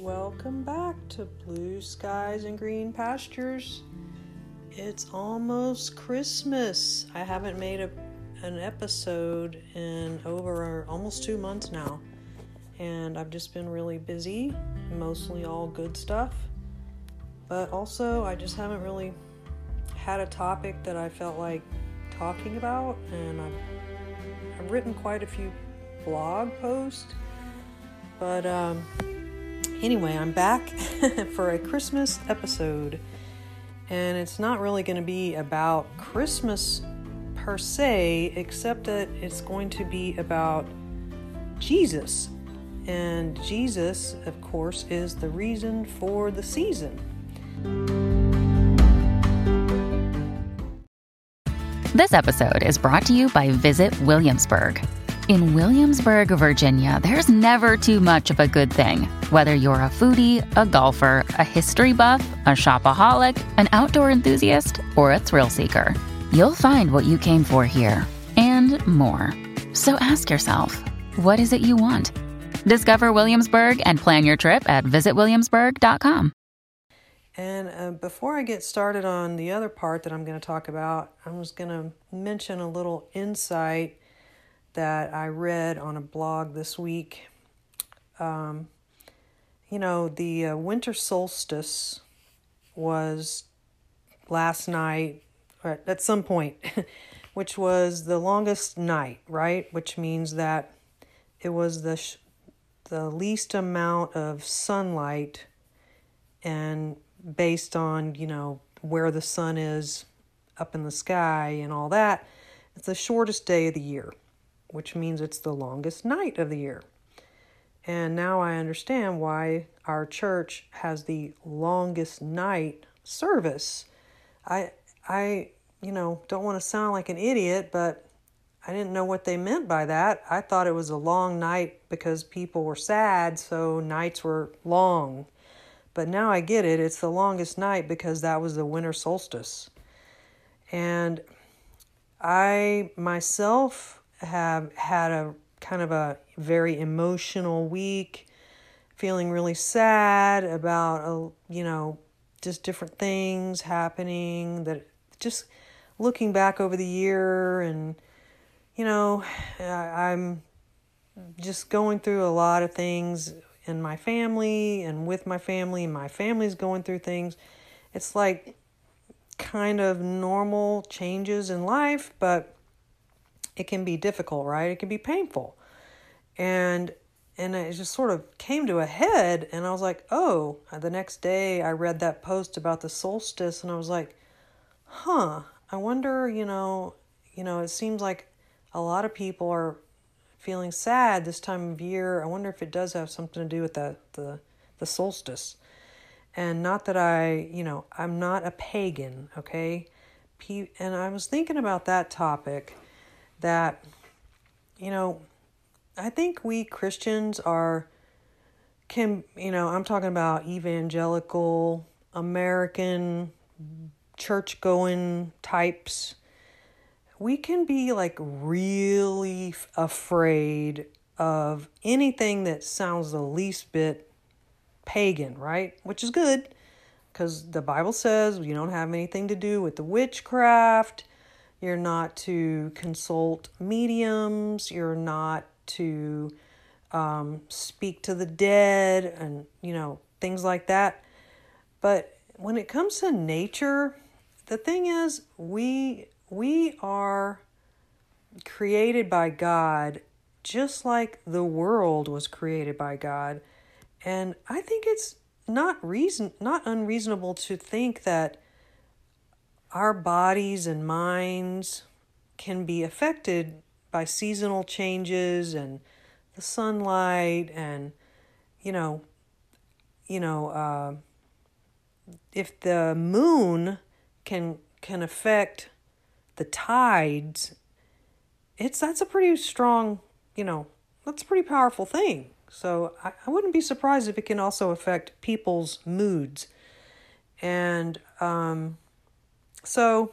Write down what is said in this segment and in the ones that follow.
Welcome back to Blue Skies and Green Pastures. It's almost Christmas. I haven't made a, an episode in over almost two months now, and I've just been really busy, mostly all good stuff. But also, I just haven't really had a topic that I felt like talking about, and I've, I've written quite a few blog posts. But um, anyway, I'm back for a Christmas episode, and it's not really going to be about Christmas per se, except that it's going to be about Jesus. And Jesus, of course, is the reason for the season. This episode is brought to you by Visit Williamsburg. In Williamsburg, Virginia, there's never too much of a good thing. Whether you're a foodie, a golfer, a history buff, a shopaholic, an outdoor enthusiast, or a thrill seeker, you'll find what you came for here and more. So ask yourself, what is it you want? Discover Williamsburg and plan your trip at visitwilliamsburg.com. And uh, before I get started on the other part that I'm going to talk about, I'm just going to mention a little insight that I read on a blog this week. Um, you know, the uh, winter solstice was last night, or at some point, which was the longest night, right? Which means that it was the sh- the least amount of sunlight, and based on you know where the sun is up in the sky and all that, it's the shortest day of the year which means it's the longest night of the year. And now I understand why our church has the longest night service. I I you know, don't want to sound like an idiot, but I didn't know what they meant by that. I thought it was a long night because people were sad, so nights were long. But now I get it. It's the longest night because that was the winter solstice. And I myself have had a kind of a very emotional week, feeling really sad about, a, you know, just different things happening that just looking back over the year and, you know, I'm just going through a lot of things in my family and with my family, and my family's going through things. It's like kind of normal changes in life, but it can be difficult, right? It can be painful. And and it just sort of came to a head and I was like, "Oh, the next day I read that post about the solstice and I was like, "Huh, I wonder, you know, you know, it seems like a lot of people are feeling sad this time of year. I wonder if it does have something to do with that the the solstice." And not that I, you know, I'm not a pagan, okay? And I was thinking about that topic that, you know, I think we Christians are, can, you know, I'm talking about evangelical, American, church going types. We can be like really afraid of anything that sounds the least bit pagan, right? Which is good because the Bible says you don't have anything to do with the witchcraft you're not to consult mediums. You're not to um, speak to the dead and, you know, things like that. But when it comes to nature, the thing is, we we are created by God just like the world was created by God. And I think it's not reason not unreasonable to think that our bodies and minds can be affected by seasonal changes and the sunlight and you know you know uh, if the moon can can affect the tides it's that's a pretty strong you know that's a pretty powerful thing. So I, I wouldn't be surprised if it can also affect people's moods. And um so,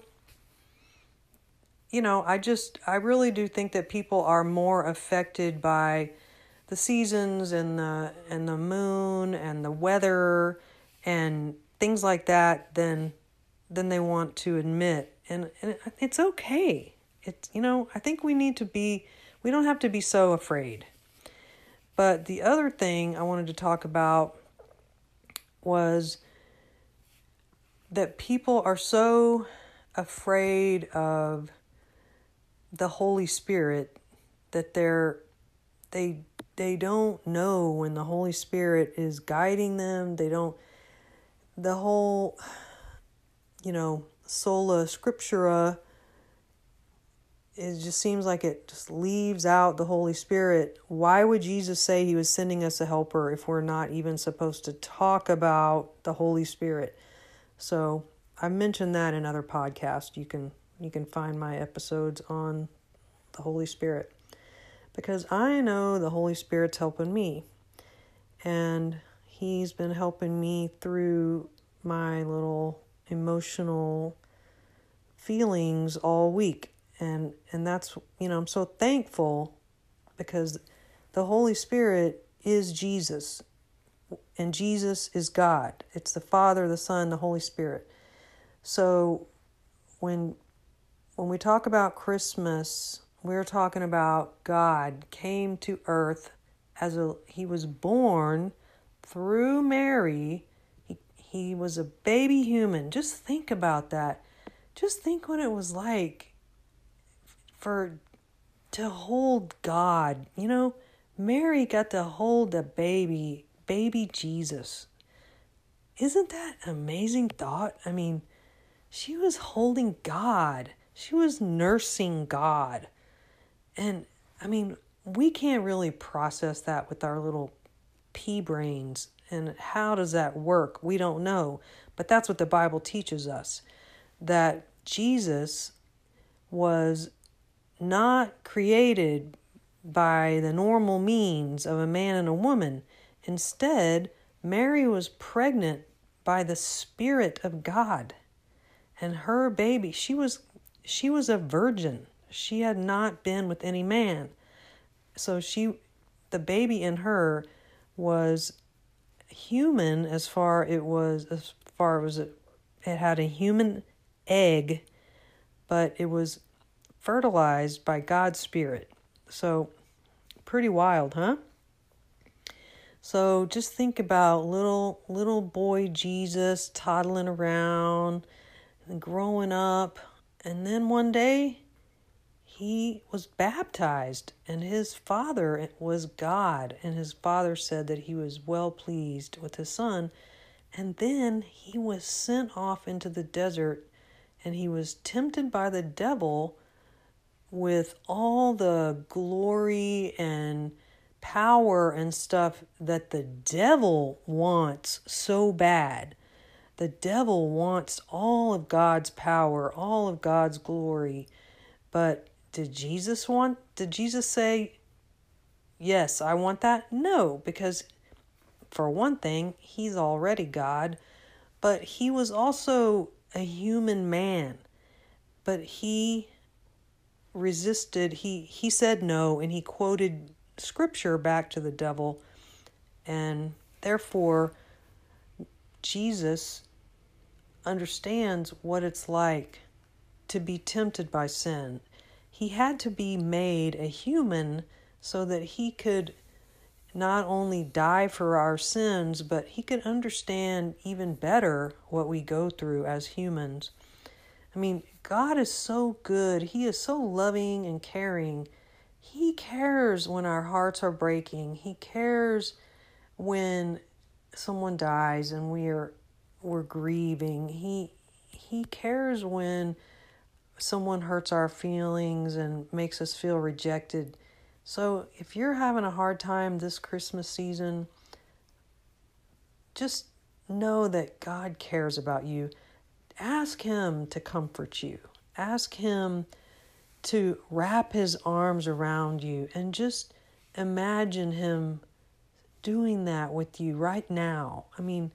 you know, I just, I really do think that people are more affected by the seasons and the and the moon and the weather and things like that than than they want to admit. And, and it's okay. It's you know i think we need to be we don't have to be so afraid. But the other thing i wanted to talk about was that people are so afraid of the holy spirit that they're they they don't know when the Holy Spirit is guiding them. They don't, the whole, you know, sola scriptura, it just seems like it just leaves out the Holy Spirit. Why would Jesus say he was sending us a helper if we're not even supposed to talk about the Holy Spirit? So I mentioned that in other podcasts. You can you can find my episodes on the Holy Spirit because I know the Holy Spirit's helping me. And He's been helping me through my little emotional feelings all week. And and that's you know, I'm so thankful because the Holy Spirit is Jesus. And Jesus is God. It's the Father, the Son, the Holy Spirit. So when when we talk about Christmas, we're talking about God came to earth as a he was born through Mary. He he was a baby human. Just think about that. Just think what it was like for to hold God. You know, Mary got to hold a baby, baby Jesus. Isn't that an amazing thought? I mean, she was holding God. She was nursing God. And I mean, we can't really process that with our little pea brains. And how does that work? We don't know. But that's what the Bible teaches us that Jesus was not created by the normal means of a man and a woman. Instead, Mary was pregnant by the Spirit of God. And her baby, she was she was a virgin. She had not been with any man. So she the baby in her was human as far it was as far as it it had a human egg, but it was fertilized by God's spirit. So pretty wild, huh? So just think about little little boy Jesus toddling around and growing up and then one day he was baptized, and his father was God, and his father said that he was well pleased with his son. And then he was sent off into the desert, and he was tempted by the devil with all the glory and power and stuff that the devil wants so bad. The devil wants all of God's power, all of God's glory, but did Jesus want, did Jesus say, yes, I want that? No, because for one thing, he's already God, but he was also a human man. But he resisted, he, he said no, and he quoted scripture back to the devil, and therefore, Jesus understands what it's like to be tempted by sin he had to be made a human so that he could not only die for our sins, but he could understand even better what we go through as humans. I mean, God is so good. He is so loving and caring. He cares when our hearts are breaking. He cares when someone dies and we are we're grieving. He he cares when someone hurts our feelings and makes us feel rejected. So if you're having a hard time this Christmas season, just know that God cares about you. Ask Him to comfort you. Ask Him to wrap His arms around you and just imagine Him doing that with you right now. I mean,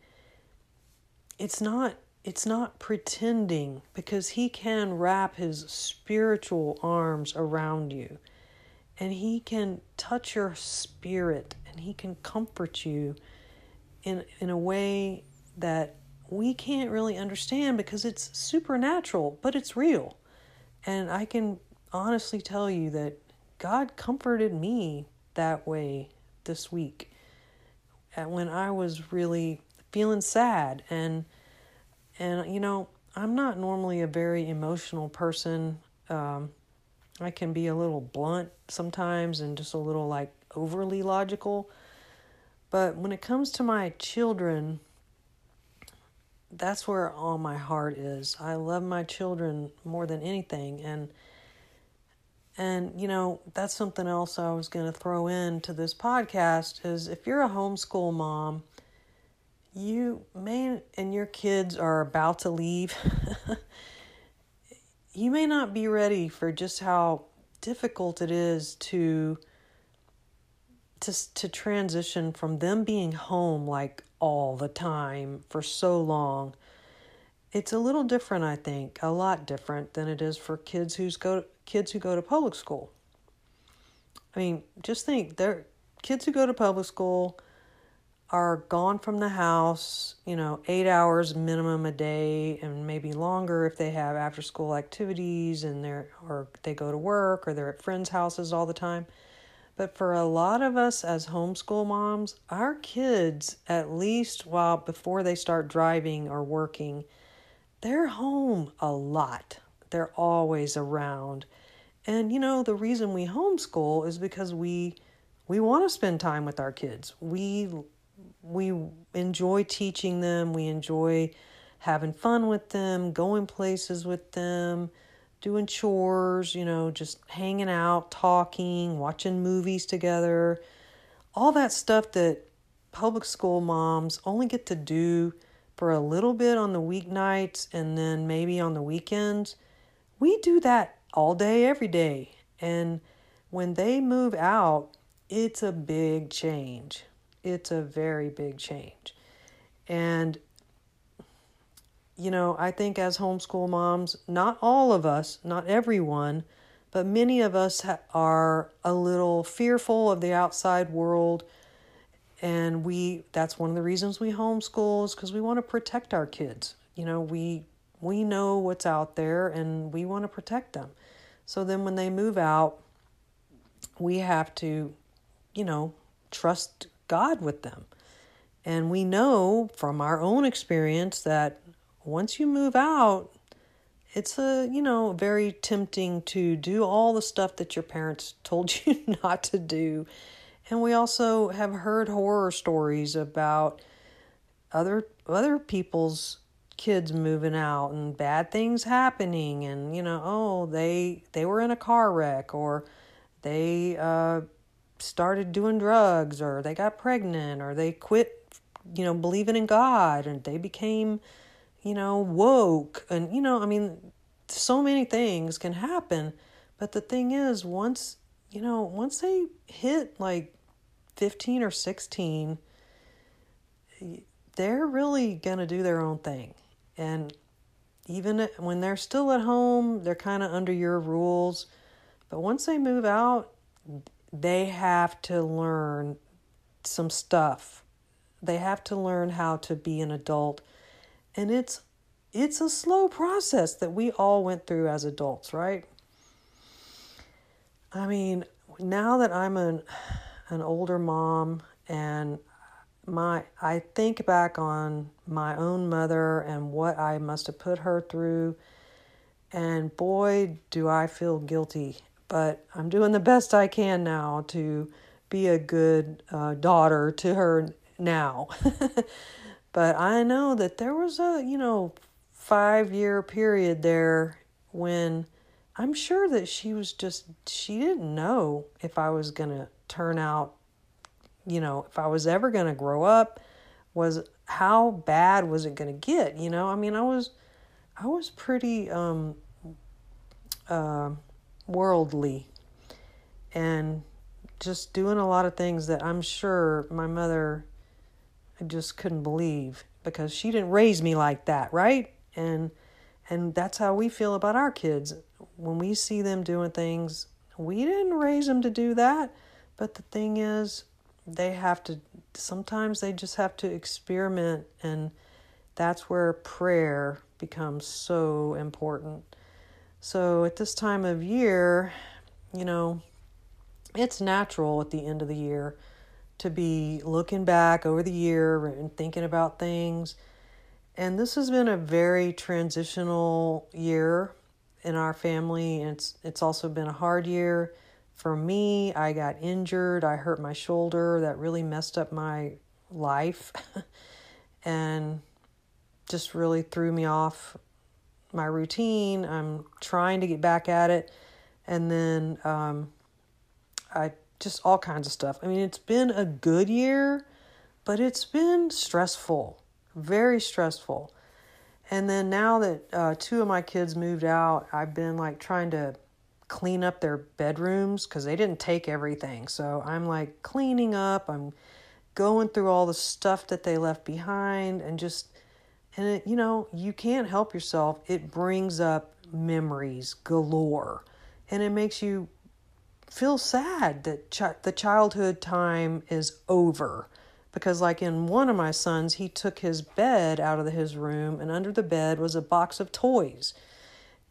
it's not it's not pretending because he can wrap his spiritual arms around you and He can touch your spirit and He can comfort you in, in a way that we can't really understand because it's supernatural, but it's real. And I can honestly tell you that God comforted me that way this week when I was really feeling sad and and you know I'm not normally a very emotional person. Um, I can be a little blunt sometimes and just a little like overly logical. But when it comes to my children, that's where all my heart is. I love my children more than anything and and you know, that's something else I was going to throw into this podcast is if you're a homeschool mom, you may and your kids are about to leave, you may not be ready for just how difficult it is to to to transition from them being home like all the time for so long. It's a little different, I think, a lot different than it is for kids who's go kids who go to public school. I mean, just think, there kids who go to public school are gone from the house, you know, eight hours minimum a day and maybe longer if they have after school activities and they're or they go to work or they're at friends' houses all the time. But for a lot of us as homeschool moms, our kids, at least while before they start driving or working, they're home a lot. They're always around. And you know, the reason we homeschool is because we we want to spend time with our kids. We we enjoy teaching them, we enjoy having fun with them, going places with them, doing chores, you know, just hanging out, talking, watching movies together. All that stuff that public school moms only get to do for a little bit on the weeknights and then maybe on the weekends. We do that all day, every day. And when they move out, it's a big change it's a very big change. And, you know, I think as homeschool moms, not all of us, not everyone, but many of us are a little fearful of the outside world. And we, that's one of the reasons we homeschool is because we want to protect our kids. You know, we, we know what's out there and we want to protect them. So then when they move out, we have to, you know, trust God with them. And we know from our own experience that once you move out, it's a, you know, very tempting to do all the stuff that your parents told you not to do. And we also have heard horror stories about other other people's kids moving out and bad things happening and you know, oh, they they were in a car wreck or they uh started doing drugs or they got pregnant or they quit, you know, believing in God and they became, you know, woke. And, you know, I mean, so many things can happen. But the thing is, once, you know, once they hit like 15 or 16, they're really going to do their own thing. And even when they're still at home, they're kind of under your rules. But once they move out, they have to learn some stuff. They have to learn how to be an adult. And it's it's a slow process that we all went through as adults, right? I mean, now that I'm an an older mom and my I think back on my own mother and what I must have put her through and boy do I feel guilty but I'm doing the best I can now to be a good uh, daughter to her now. but I know that there was a, you know, five year period there when I'm sure that she was just, she didn't know if I was going to turn out, you know, if I was ever going to grow up, was how bad was it going to get? You know, I mean, I was, I was pretty, um, uh, worldly and just doing a lot of things that I'm sure my mother just couldn't believe because she didn't raise me like that, right? And and that's how we feel about our kids. When we see them doing things we didn't raise them to do that. But the thing is, they have to, sometimes they just have to experiment, and that's where prayer becomes so important. So at this time of year, you know, it's natural at the end of the year to be looking back over the year and thinking about things. And this has been a very transitional year in our family. It's it's also been a hard year for me. I got injured. I hurt my shoulder. That really messed up my life and just really threw me off my routine. I'm trying to get back at it. And then um, I just all kinds of stuff. I mean, it's been a good year, but it's been stressful, very stressful. And then now that uh, two of my kids moved out, I've been like trying to clean up their bedrooms because they didn't take everything. So I'm like cleaning up. I'm going through all the stuff that they left behind and just, and it, you know, you can't help yourself. It brings up memories galore and it makes you feel sad that the childhood time is over because like in one of my sons he took his bed out of his room and under the bed was a box of toys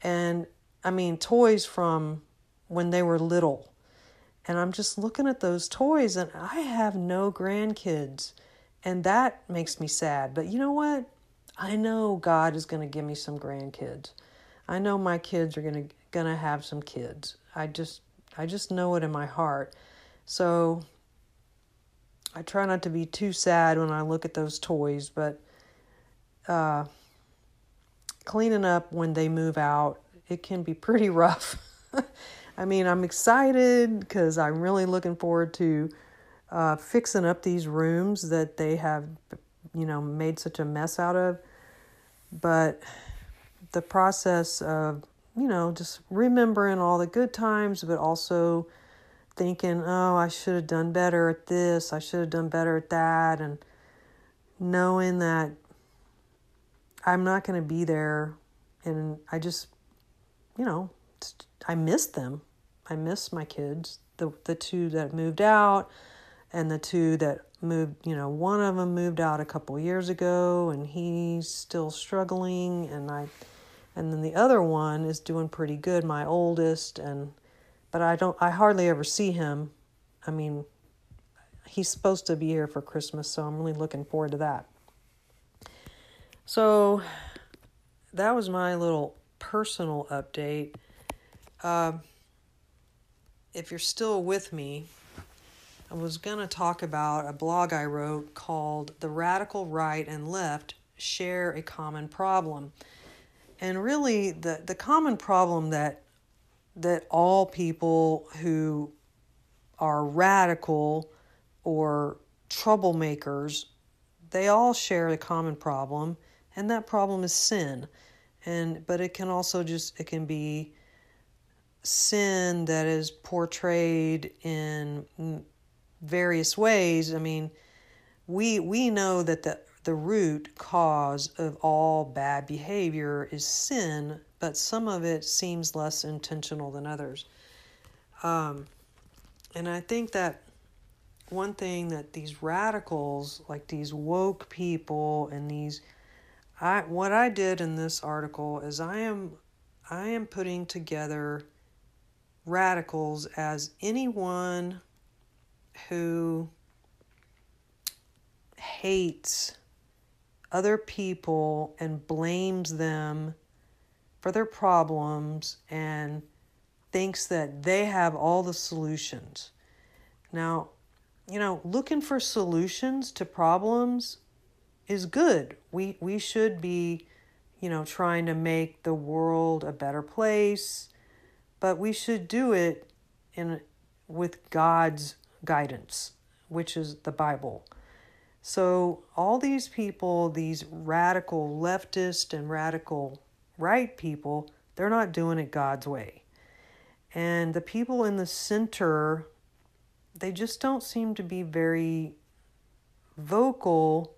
and i mean toys from when they were little. And i'm just looking at those toys and i have no grandkids and that makes me sad. But you know what? I know god is going to give me some grandkids. I know my kids are going to going to have some kids. I just i just know it in my heart. So I try not to be too sad when I look at those toys, but uh, cleaning up when they move out, it can be pretty rough. I mean, I'm excited because I'm really looking forward to uh, fixing up these rooms that they have, you know, made such a mess out of. But the process of, you know, just remembering all the good times, but also thinking, oh, I should have done better at this, I should have done better at that, and knowing that I'm not going to be there. And I just, you know, I miss them. I miss my kids, the, the two that moved out and the two that moved, you know, one of them moved out a couple years ago and he's still struggling and I and then the other one is doing pretty good, my oldest and but I don't I hardly ever see him. I mean, he's supposed to be here for Christmas, so I'm really looking forward to that. So that was my little personal update. Uh, if you're still with me, I was going to talk about a blog I wrote called The Radical Right and Left Share a Common Problem. And really, the, the common problem that that all people who are radical or troublemakers, they all share a common problem, and that problem is sin. And but it can also just it can be sin that is portrayed in various ways. I mean, we we know that the the root cause of all bad behavior is sin, but some of it seems less intentional than others. Um, and I think that one thing that these radicals, like these woke people and these I what I did in this article is I am I am putting together radicals as anyone who hates other people and blames them for their problems and thinks that they have all the solutions. Now, you know, looking for solutions to problems is good. We we should be, you know, trying to make the world a better place, but we should do it in with God's guidance, which is the Bible. So all these people, these radical leftist and radical right people, they're not doing it God's way. And the people in the center, they just don't seem to be very vocal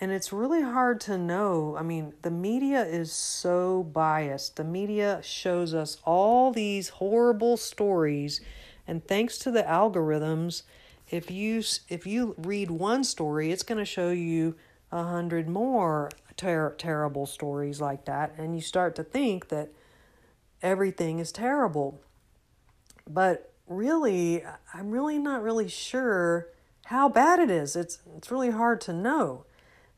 and it's really hard to know. I mean, the media is so biased. The media shows us all these horrible stories, and thanks to the algorithms, if you if you read one story, it's going to show you a hundred more ter- terrible stories like that, and you start to think that everything is terrible. But really, I'm really not really sure how bad it is. It's it's really hard to know.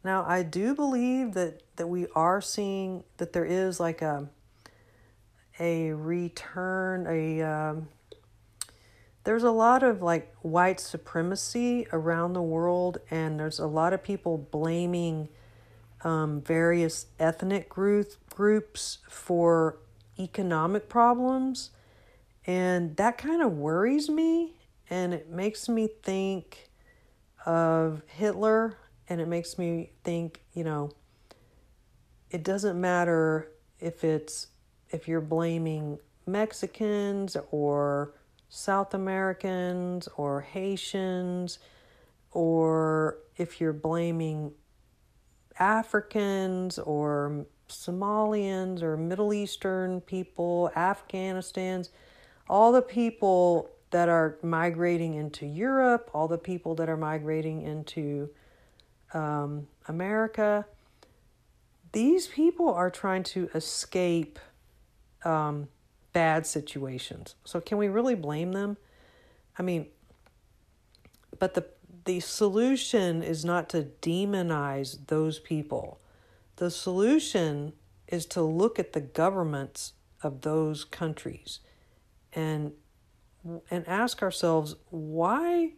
Now, I do believe that that we are seeing that there is like a a return a um, there's a lot of like white supremacy around the world and there's a lot of people blaming um, various ethnic group, groups for economic problems. And that kind of worries me and it makes me think of Hitler and it makes me think, you know, it doesn't matter if it's if you're blaming Mexicans or South Americans or Haitians or if you're blaming Africans or Somalians or Middle Eastern people, Afghanistan's, all the people that are migrating into Europe, all the people that are migrating into um, America, these people are trying to escape um, bad situations. So can we really blame them? I mean, but the the solution is not to demonize those people. The solution is to look at the governments of those countries and and ask ourselves why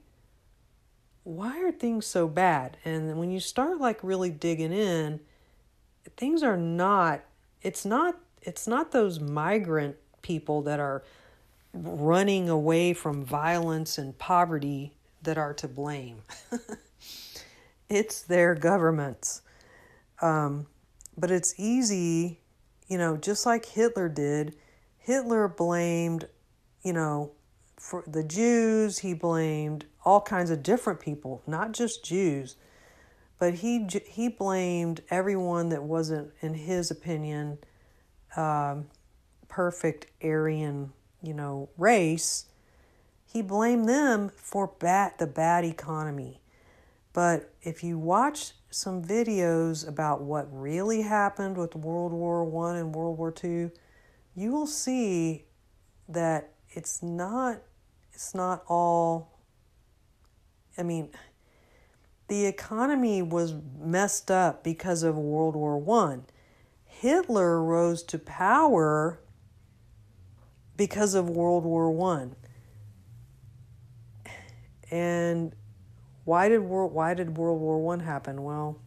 why are things so bad? And when you start like really digging in, things are not it's not it's not those migrant people that are running away from violence and poverty that are to blame. it's their governments. Um, but it's easy, you know, just like Hitler did. Hitler blamed, you know, for the Jews, he blamed all kinds of different people, not just Jews, but he he blamed everyone that wasn't, in his opinion, um, perfect Aryan, you know, race, he blamed them for bad, the bad economy. But if you watch some videos about what really happened with World War One and World War Two, you will see that it's not it's not all I mean the economy was messed up because of World War One. Hitler rose to power because of World War One. And why did world why did World War One happen? Well,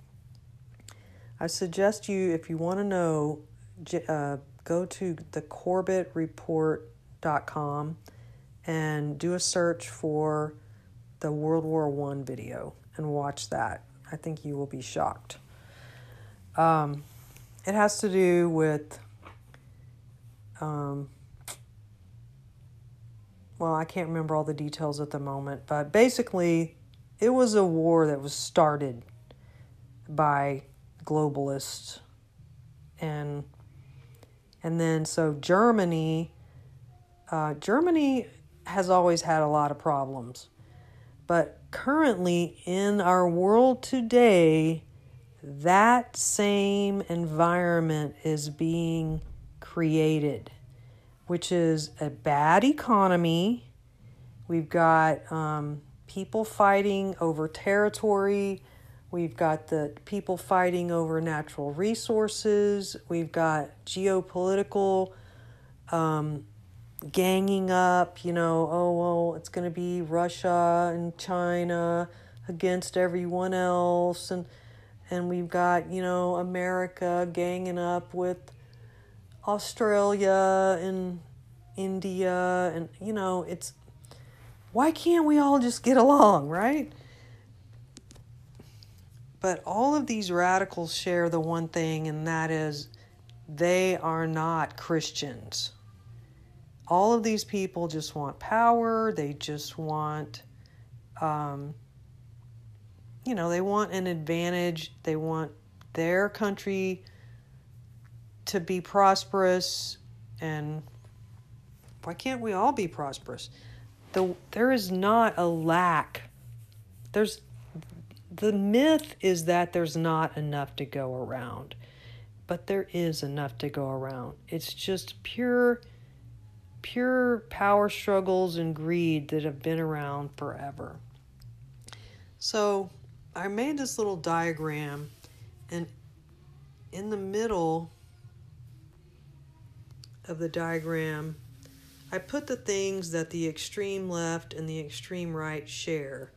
I suggest you if you want to know, uh, go to thecorbettreport.com and do a search for the World War One video and watch that. I think you will be shocked. Um, it has to do with um, well, I can't remember all the details at the moment, but basically, it was a war that was started by globalists, and and then so Germany, uh, Germany has always had a lot of problems, but currently in our world today, that same environment is being created which is a bad economy. We've got um, people fighting over territory. We've got the people fighting over natural resources. We've got geopolitical um, ganging up. You know, oh, well, it's going to be Russia and China against everyone else. And, and we've got, you know, America ganging up with Australia and India and you know it's why can't we all just get along, right? But all of these radicals share the one thing, and that is they are not Christians. All of these people just want power, they just want um, you know, they want an advantage. They want their country to be prosperous and why can't we all be prosperous? The there is not a lack. There's the myth is that there's not enough to go around. But there is enough to go around. It's just pure pure power struggles and greed that have been around forever. So, I made this little diagram and in the middle of the diagram I put the things that the extreme left and the extreme right share.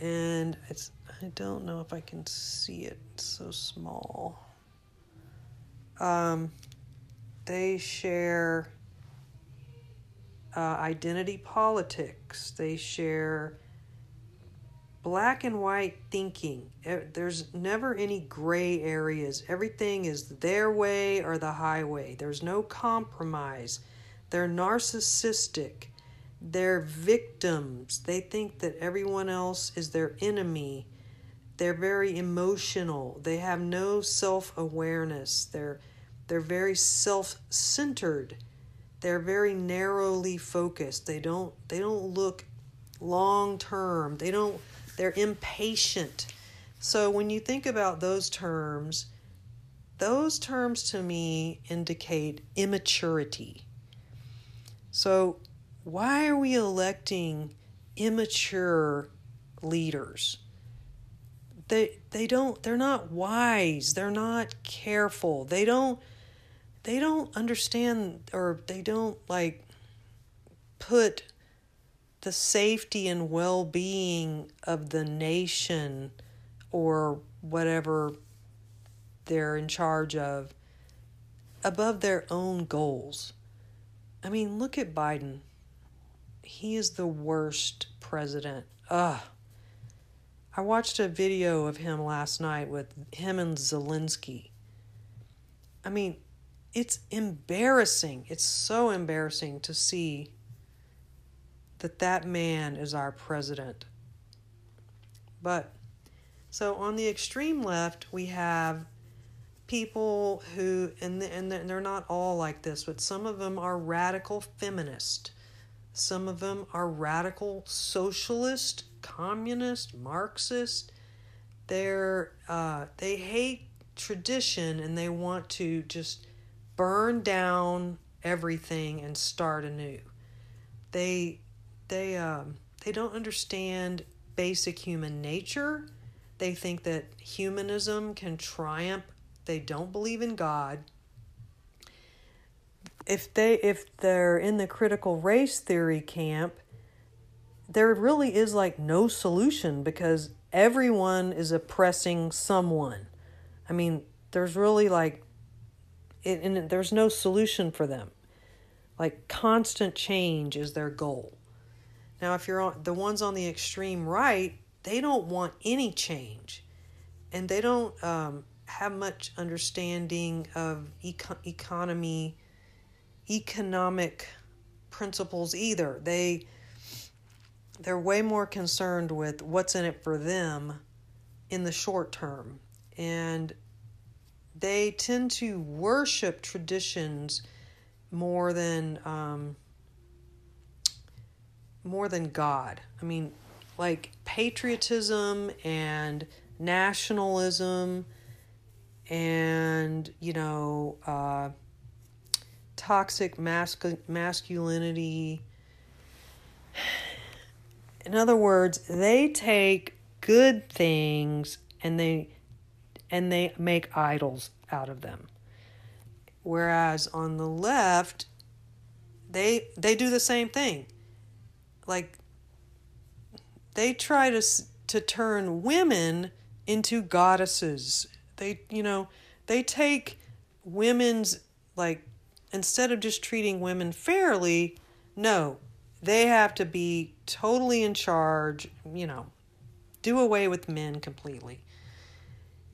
And it's I don't know if I can see it. It's so small. Um, they share uh, identity politics. They share black and white thinking. There's never any gray areas. Everything is their way or the highway. There's no compromise. They're narcissistic. They're victims. They think that everyone else is their enemy. They're very emotional. They have no self-awareness. They're they're very self-centered. They're very narrowly focused. They don't they don't look long term. They don't they're impatient. So when you think about those terms, those terms to me indicate immaturity. So, why are we electing immature leaders? They they don't they're not wise, they're not careful. They don't they don't understand or they don't like put the safety and well-being of the nation or whatever they're in charge of above their own goals. I mean, look at Biden. He is the worst president. Ugh. I watched a video of him last night with him and Zelensky. I mean, it's embarrassing. It's so embarrassing to see that that man is our president. But so on the extreme left, we have people who, and, and they're not all like this, but some of them are radical feminist. Some of them are radical socialist, communist, Marxist. They're, uh, they hate tradition and they want to just burn down everything and start anew. They, they, um, they don't understand basic human nature. They think that humanism can triumph they don't believe in God, if they if they're in the critical race theory camp, there really is like no solution because everyone is oppressing someone. I mean, there's really like and there's no solution for them. Like constant change is their goal. Now, if you're on the ones on the extreme right, they don't want any change, and they don't um, have much understanding of eco- economy, economic principles either. They they're way more concerned with what's in it for them in the short term, and they tend to worship traditions more than um, more than God. I mean, like patriotism and nationalism and you know uh, toxic mascu- masculinity in other words they take good things and they and they make idols out of them. Whereas on the left they they do the same thing. Like they try to to turn women into goddesses. They, you know, they take women's, like, instead of just treating women fairly, no, they have to be totally in charge, you know, do away with men completely.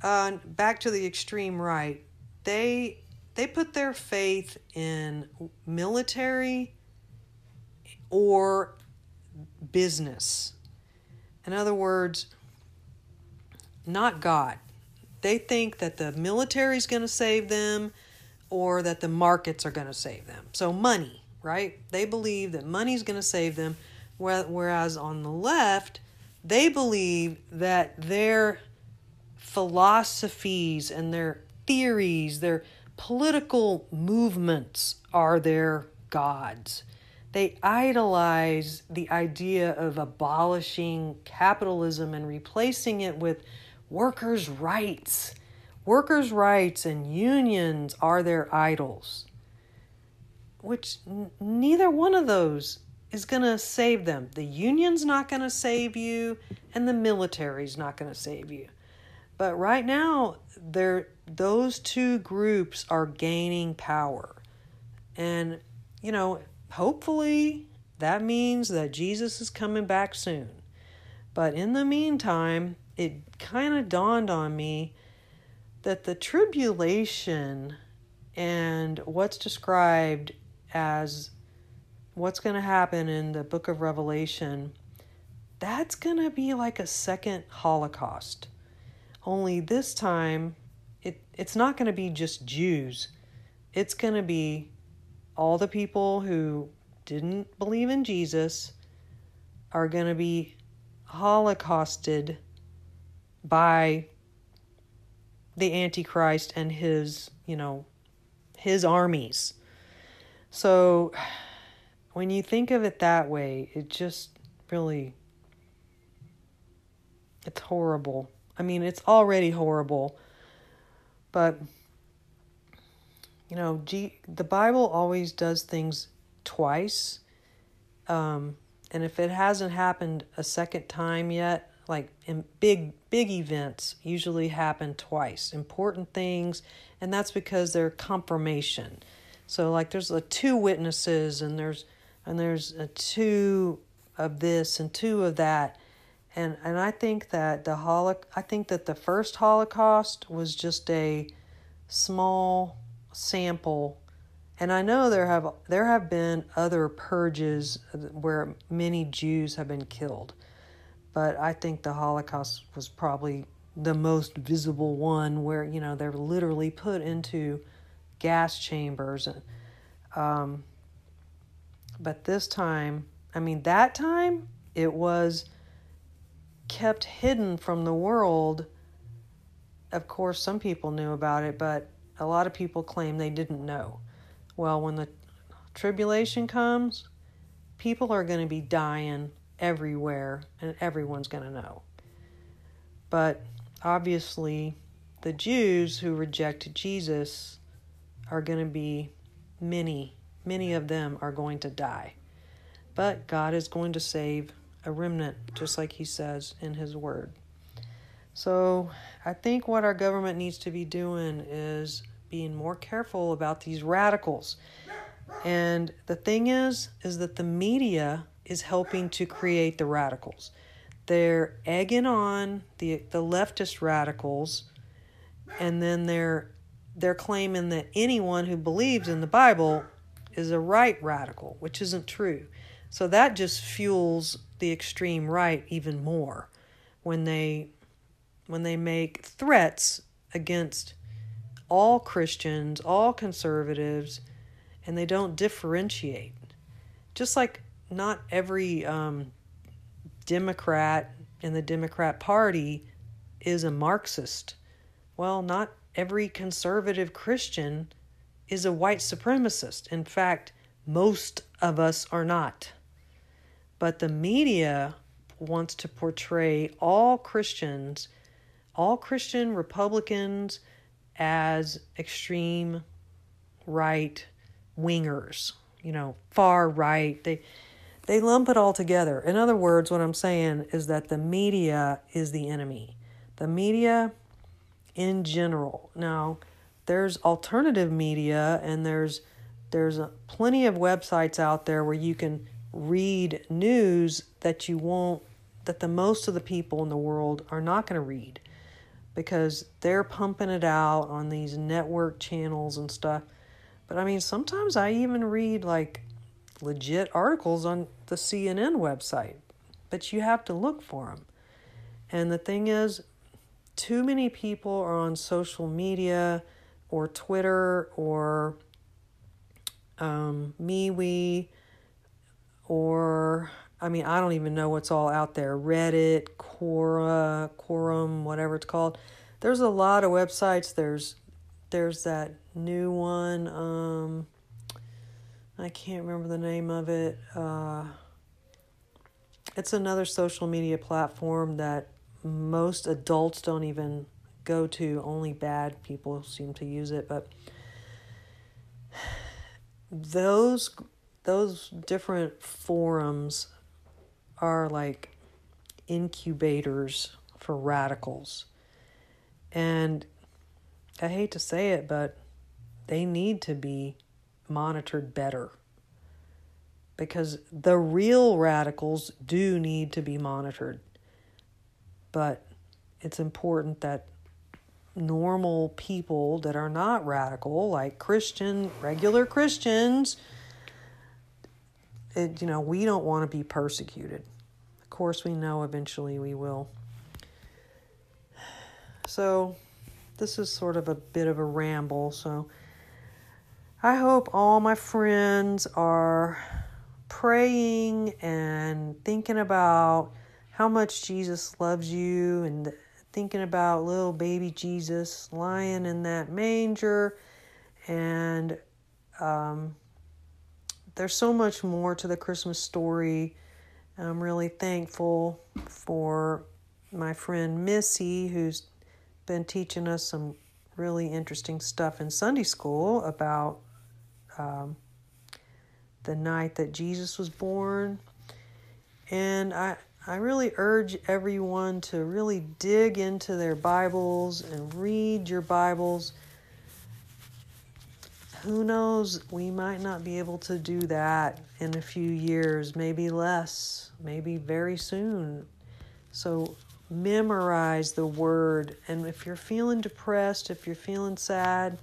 Uh, back to the extreme right, they they put their faith in military or business. In other words, not God. They think that the military is going to save them or that the markets are going to save them. So, money, right? They believe that money is going to save them, whereas on the left, they believe that their philosophies and their theories, their political movements are their gods. They idolize the idea of abolishing capitalism and replacing it with workers' rights. Workers' rights and unions are their idols, which n- neither one of those is going to save them. The union's not going to save you, and the military's not going to save you. But right now, they're, those two groups are gaining power. And, you know, hopefully that means that Jesus is coming back soon. But in the meantime, it kind of dawned on me that the tribulation and what's described as what's going to happen in the book of Revelation, that's going to be like a second Holocaust. Only this time, it, it's not going to be just Jews. It's going to be all the people who didn't believe in Jesus are going to be holocausted by the Antichrist and his, you know, his armies. So when you think of it that way, it just really it's horrible. I mean, it's already horrible. But you know, G, the Bible always does things twice. Um, and if it hasn't happened a second time yet, like in big big events usually happen twice important things and that's because they're confirmation so like there's a two witnesses and there's and there's a two of this and two of that and and I think that the holo- I think that the first holocaust was just a small sample and I know there have there have been other purges where many Jews have been killed but I think the Holocaust was probably the most visible one where, you know, they're literally put into gas chambers. Um, but this time, I mean, that time it was kept hidden from the world. Of course, some people knew about it, but a lot of people claim they didn't know. Well, when the tribulation comes, people are going to be dying everywhere and everyone's going to know. But obviously, the Jews who rejected Jesus are going to be many, many of them are going to die. But God is going to save a remnant, just like He says in His Word. So I think what our government needs to be doing is being more careful about these radicals. And the thing is, is that the media is helping to create the radicals. They're egging on the the leftist radicals, and then they're they're claiming that anyone who believes in the Bible is a right radical, which isn't true. So that just fuels the extreme right even more when they when they make threats against all Christians, all conservatives, and they don't differentiate. Just like not every um, Democrat in the Democrat Party is a Marxist. Well, not every conservative Christian is a white supremacist. In fact, most of us are not. But the media wants to portray all Christians, all Christian Republicans, as extreme right wingers, you know, far right. They they lump it all together. In other words, what I'm saying is that the media is the enemy. The media in general. Now, there's alternative media and there's there's plenty of websites out there where you can read news that you won't that the most of the people in the world are not going to read because they're pumping it out on these network channels and stuff. But I mean, sometimes I even read like legit articles on the CNN website, but you have to look for them. And the thing is, too many people are on social media or Twitter or um, MeWe or I mean I don't even know what's all out there Reddit, Quora, Quorum, whatever it's called. There's a lot of websites. There's there's that new one. Um, I can't remember the name of it. Uh, it's another social media platform that most adults don't even go to. Only bad people seem to use it, but those those different forums are like incubators for radicals. And I hate to say it, but they need to be monitored better. Because the real radicals do need to be monitored. But it's important that normal people that are not radical, like Christian, regular Christians, it, you know, we don't want to be persecuted. Of course, we know eventually we will. So, this is sort of a bit of a ramble. So, I hope all my friends are praying and thinking about how much Jesus loves you and thinking about little baby Jesus lying in that manger. And um, there's so much more to the Christmas story. I'm really thankful for my friend Missy, who's been teaching us some really interesting stuff in Sunday school about um, the night that Jesus was born. And I, I really urge everyone to really dig into their Bibles and read your Bibles. Who knows, we might not be able to do that in a few years, maybe less, maybe very soon. So memorize the word. And if you're feeling depressed, if you're feeling sad,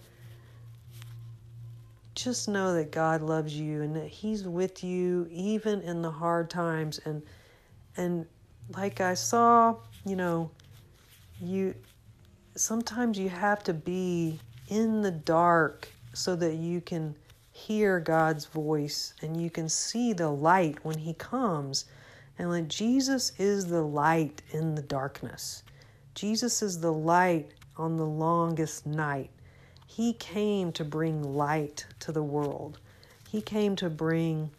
just know that God loves you and that He's with you even in the hard times. And and like I saw, you know, you sometimes you have to be in the dark so that you can hear God's voice and you can see the light when He comes. And like Jesus is the light in the darkness. Jesus is the light on the longest night. He came to bring light to the world. He came to bring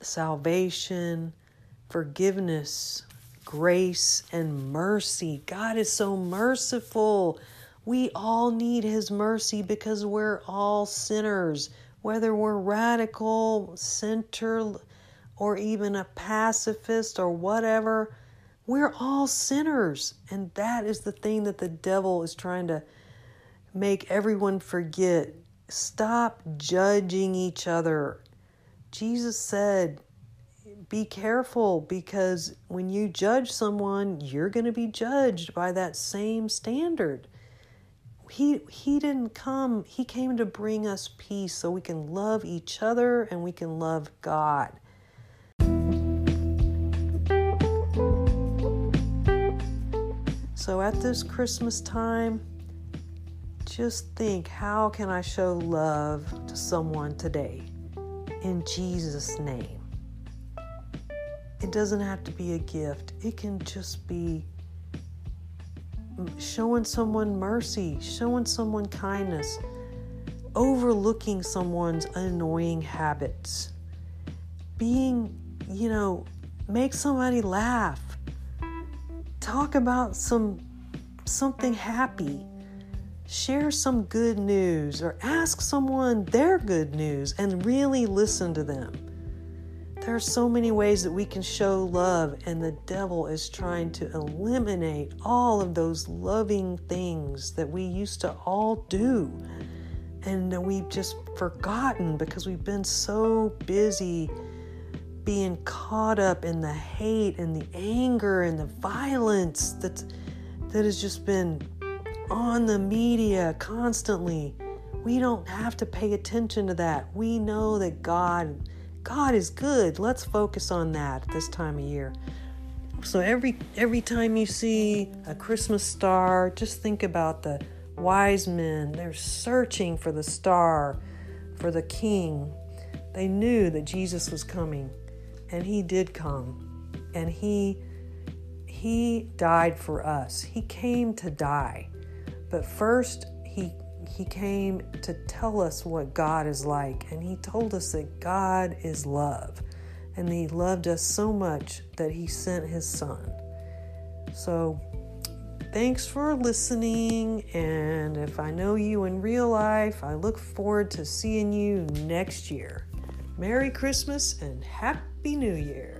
salvation, forgiveness, grace, and mercy. God is so merciful. We all need His mercy because we're all sinners, whether we're radical, center, or even a pacifist or whatever. We're all sinners. And that is the thing that the devil is trying to make everyone forget. Stop judging each other. Jesus said, be careful because when you judge someone, you're going to be judged by that same standard. He, he didn't come, he came to bring us peace so we can love each other and we can love God. So at this Christmas time, just think how can I show love to someone today? In Jesus' name. It doesn't have to be a gift, it can just be showing someone mercy, showing someone kindness, overlooking someone's annoying habits, being, you know, make somebody laugh, talk about some something happy. Share some good news or ask someone their good news and really listen to them there are so many ways that we can show love, and the devil is trying to eliminate all of those loving things that we used to all do. And we've just forgotten because we've been so busy being caught up in the hate and the anger and the violence that's, that has just been on the media constantly. We don't have to pay attention to that. We know that God God is good. Let's focus on that this time of year. So every every time you see a Christmas star, just think about the wise men. They're searching for the star, for the king. They knew that Jesus was coming, and he did come. And he he died for us. He came to die. But first he he came to tell us what God is like, and he told us that God is love and he loved us so much that he sent his son. So, thanks for listening. And if I know you in real life, I look forward to seeing you next year. Merry Christmas and Happy New Year.